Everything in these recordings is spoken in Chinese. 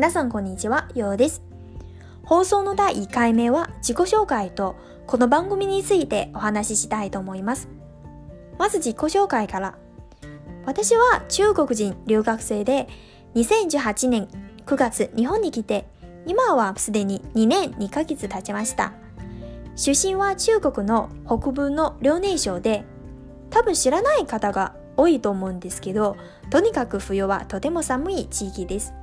皆さんこんにちは、ようです。放送の第1回目は自己紹介とこの番組についてお話ししたいと思います。まず自己紹介から。私は中国人留学生で2018年9月日本に来て今はすでに2年2ヶ月経ちました。出身は中国の北部の遼寧省で多分知らない方が多いと思うんですけどとにかく冬はとても寒い地域です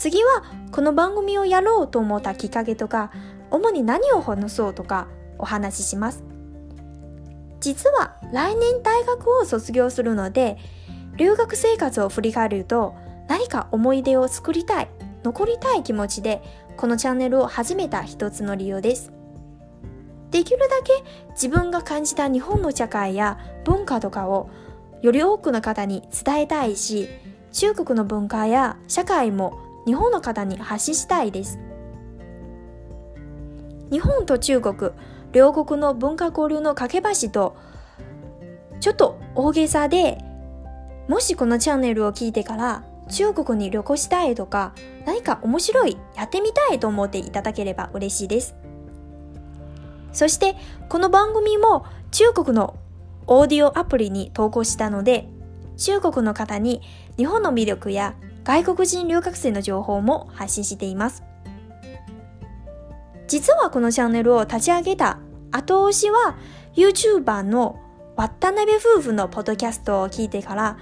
次はこの番組をやろうと思ったきっかけとか主に何を話そうとかお話しします実は来年大学を卒業するので留学生活を振り返ると何か思い出を作りたい残りたい気持ちでこのチャンネルを始めた一つの理由ですできるだけ自分が感じた日本の社会や文化とかをより多くの方に伝えたいし中国の文化や社会も日本の方に発信したいです日本と中国両国の文化交流の架け橋とちょっと大げさでもしこのチャンネルを聞いてから中国に旅行したいとか何か面白いやってみたいと思っていただければ嬉しいですそしてこの番組も中国のオーディオアプリに投稿したので中国の方に日本の魅力や外国人留学生の情報も発信しています。実はこのチャンネルを立ち上げた後押しは YouTuber の渡辺夫婦のポッドキャストを聞いてから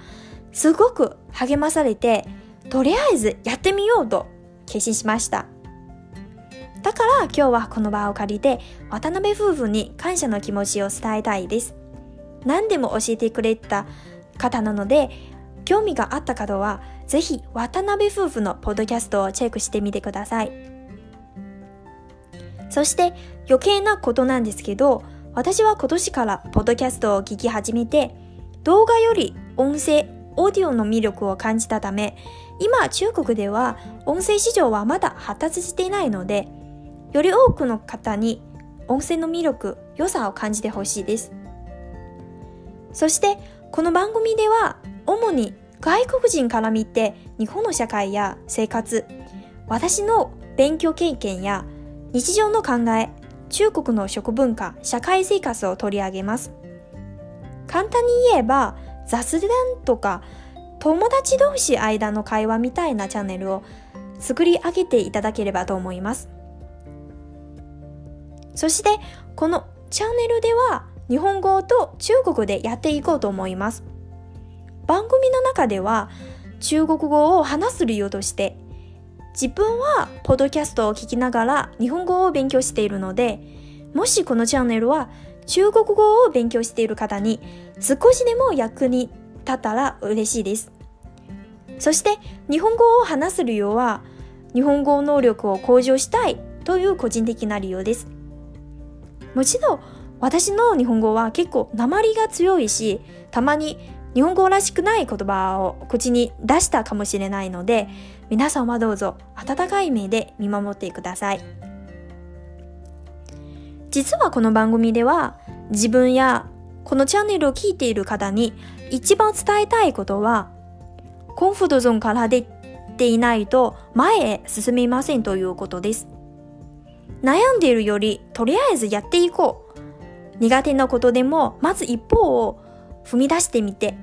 すごく励まされてとりあえずやってみようと決心しましただから今日はこの場を借りて渡辺夫婦に感謝の気持ちを伝えたいです何でも教えてくれた方なので興味があった方は、ぜひ渡辺夫婦のポッドキャストをチェックしてみてください。そして余計なことなんですけど、私は今年からポッドキャストを聞き始めて、動画より音声、オーディオの魅力を感じたため、今中国では音声市場はまだ発達していないので、より多くの方に音声の魅力、良さを感じてほしいです。そして、この番組では主に外国人から見て日本の社会や生活、私の勉強経験や日常の考え、中国の食文化、社会生活を取り上げます。簡単に言えば雑談とか友達同士間の会話みたいなチャンネルを作り上げていただければと思います。そしてこのチャンネルでは日本語と中国でやっていこうと思います。番組の中では中国語を話す理由として自分はポッドキャストを聞きながら日本語を勉強しているのでもしこのチャンネルは中国語を勉強している方に少しでも役に立ったら嬉しいですそして日本語を話す理由は日本語能力を向上したいという個人的な理由ですもちろん私の日本語は結構鉛が強いしたまに日本語らしくない言葉を口に出したかもしれないので皆さんはどうぞ温かい目で見守ってください実はこの番組では自分やこのチャンネルを聞いている方に一番伝えたいことはコンフォートゾーンから出ていないと前へ進みませんということです悩んでいるよりとりあえずやっていこう苦手なことでもまず一歩を踏み出してみて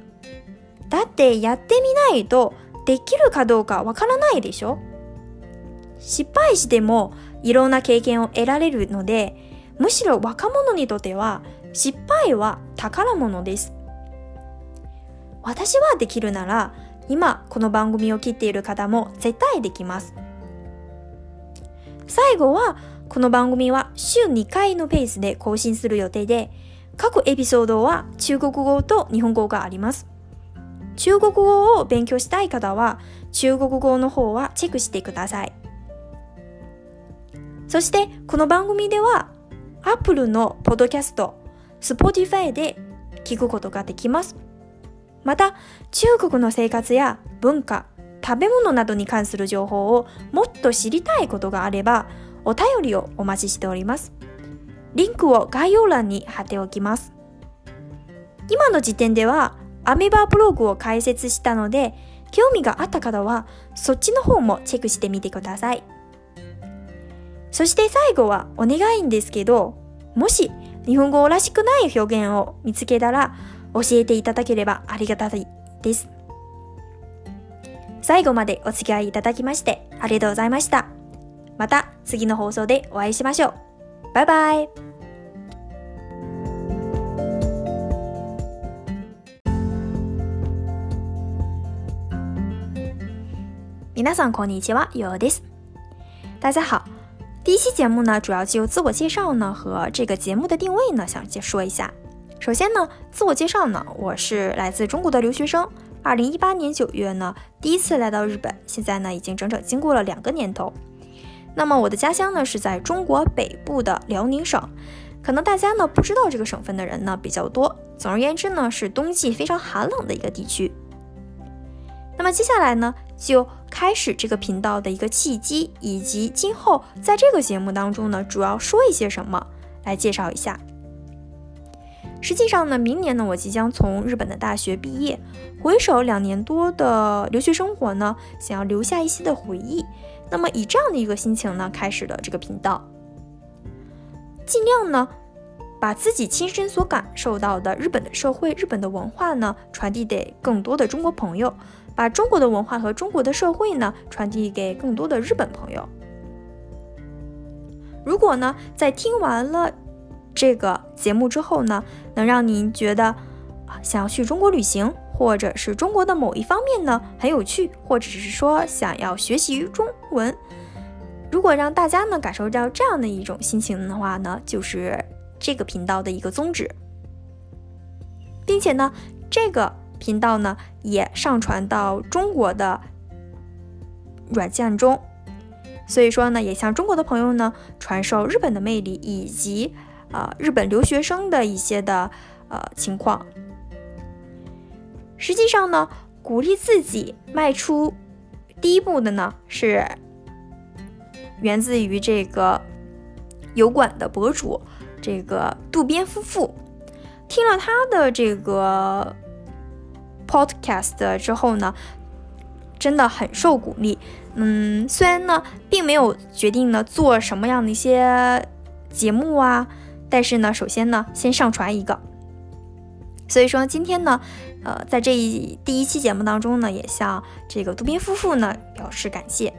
だってやってみないとできるかどうかわからないでしょ失敗してもいろんな経験を得られるのでむしろ若者にとっては失敗は宝物です私はできるなら今この番組を切っている方も絶対できます最後はこの番組は週2回のペースで更新する予定で各エピソードは中国語と日本語があります。中国語を勉強したい方は中国語の方はチェックしてください。そしてこの番組では Apple のポッドキャスト、Spotify で聞くことができます。また中国の生活や文化、食べ物などに関する情報をもっと知りたいことがあればお便りをお待ちしております。リンクを概要欄に貼っておきます今の時点ではアメバーブログを解説したので興味があった方はそっちの方もチェックしてみてくださいそして最後はお願いんですけどもし日本語らしくない表現を見つけたら教えていただければありがたいです最後までお付き合いいただきましてありがとうございましたまた次の放送でお会いしましょうバイバイ皆さんこんにちは。Yo, this。大家好，第一期节目呢，主要就自我介绍呢和这个节目的定位呢，想说一下。首先呢，自我介绍呢，我是来自中国的留学生。二零一八年九月呢，第一次来到日本，现在呢，已经整整经过了两个年头。那么我的家乡呢是在中国北部的辽宁省，可能大家呢不知道这个省份的人呢比较多。总而言之呢，是冬季非常寒冷的一个地区。那么接下来呢，就开始这个频道的一个契机，以及今后在这个节目当中呢，主要说一些什么，来介绍一下。实际上呢，明年呢，我即将从日本的大学毕业，回首两年多的留学生活呢，想要留下一些的回忆，那么以这样的一个心情呢，开始了这个频道，尽量呢。把自己亲身所感受到的日本的社会、日本的文化呢，传递给更多的中国朋友；把中国的文化和中国的社会呢，传递给更多的日本朋友。如果呢，在听完了这个节目之后呢，能让您觉得想要去中国旅行，或者是中国的某一方面呢很有趣，或者是说想要学习中文，如果让大家呢感受到这样的一种心情的话呢，就是。这个频道的一个宗旨，并且呢，这个频道呢也上传到中国的软件中，所以说呢，也向中国的朋友呢传授日本的魅力以及呃日本留学生的一些的呃情况。实际上呢，鼓励自己迈出第一步的呢，是源自于这个油管的博主。这个渡边夫妇听了他的这个 podcast 之后呢，真的很受鼓励。嗯，虽然呢，并没有决定呢做什么样的一些节目啊，但是呢，首先呢，先上传一个。所以说，今天呢，呃，在这一第一期节目当中呢，也向这个渡边夫妇呢表示感谢。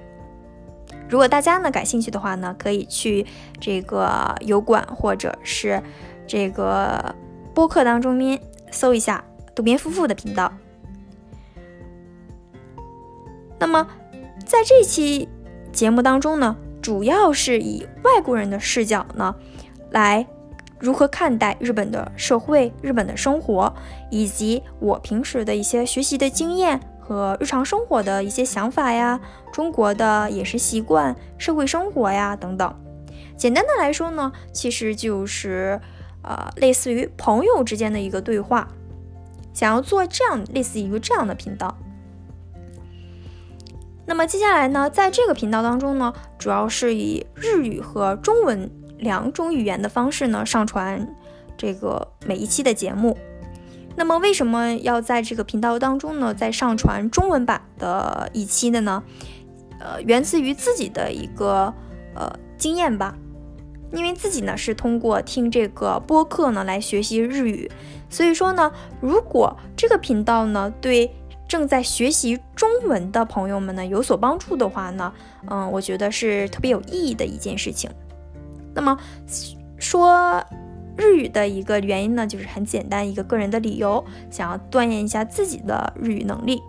如果大家呢感兴趣的话呢，可以去这个油管或者是这个播客当中边搜一下渡边夫妇的频道。那么在这期节目当中呢，主要是以外国人的视角呢，来如何看待日本的社会、日本的生活，以及我平时的一些学习的经验。和日常生活的一些想法呀，中国的饮食习惯、社会生活呀等等。简单的来说呢，其实就是，呃，类似于朋友之间的一个对话。想要做这样类似于这样的频道。那么接下来呢，在这个频道当中呢，主要是以日语和中文两种语言的方式呢，上传这个每一期的节目。那么为什么要在这个频道当中呢？再上传中文版的一期的呢？呃，源自于自己的一个呃经验吧，因为自己呢是通过听这个播客呢来学习日语，所以说呢，如果这个频道呢对正在学习中文的朋友们呢有所帮助的话呢，嗯，我觉得是特别有意义的一件事情。那么说。日语的一个原因呢，就是很简单，一个个人的理由，想要锻炼一下自己的日语能力。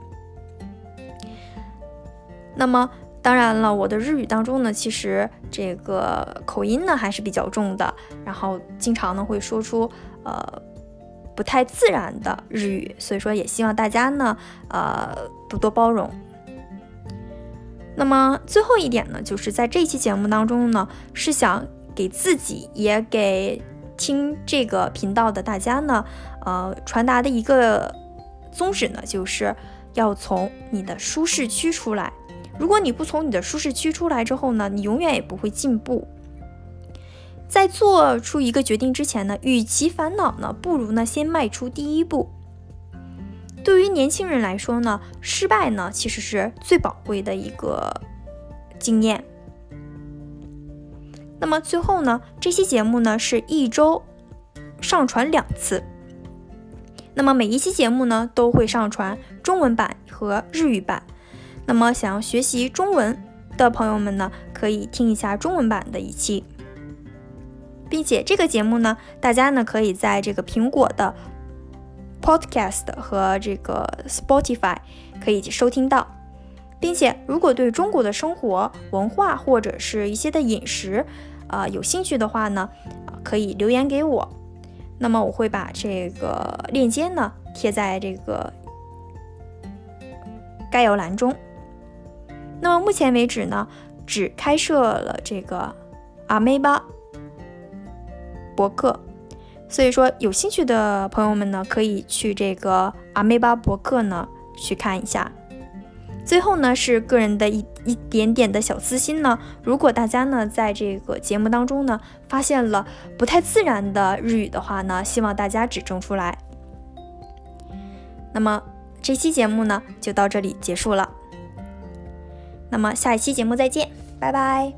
那么，当然了，我的日语当中呢，其实这个口音呢还是比较重的，然后经常呢会说出呃不太自然的日语，所以说也希望大家呢呃多多包容。那么最后一点呢，就是在这一期节目当中呢，是想给自己也给。听这个频道的大家呢，呃，传达的一个宗旨呢，就是要从你的舒适区出来。如果你不从你的舒适区出来之后呢，你永远也不会进步。在做出一个决定之前呢，与其烦恼呢，不如呢先迈出第一步。对于年轻人来说呢，失败呢，其实是最宝贵的一个经验。那么最后呢，这期节目呢是一周上传两次。那么每一期节目呢都会上传中文版和日语版。那么想要学习中文的朋友们呢，可以听一下中文版的一期。并且这个节目呢，大家呢可以在这个苹果的 Podcast 和这个 Spotify 可以收听到。并且，如果对中国的生活文化或者是一些的饮食，呃，有兴趣的话呢，可以留言给我，那么我会把这个链接呢贴在这个概要栏中。那么目前为止呢，只开设了这个阿梅巴博客，所以说有兴趣的朋友们呢，可以去这个阿梅巴博客呢去看一下。最后呢，是个人的一一点点的小私心呢。如果大家呢在这个节目当中呢发现了不太自然的日语的话呢，希望大家指正出来。那么这期节目呢就到这里结束了。那么下一期节目再见，拜拜。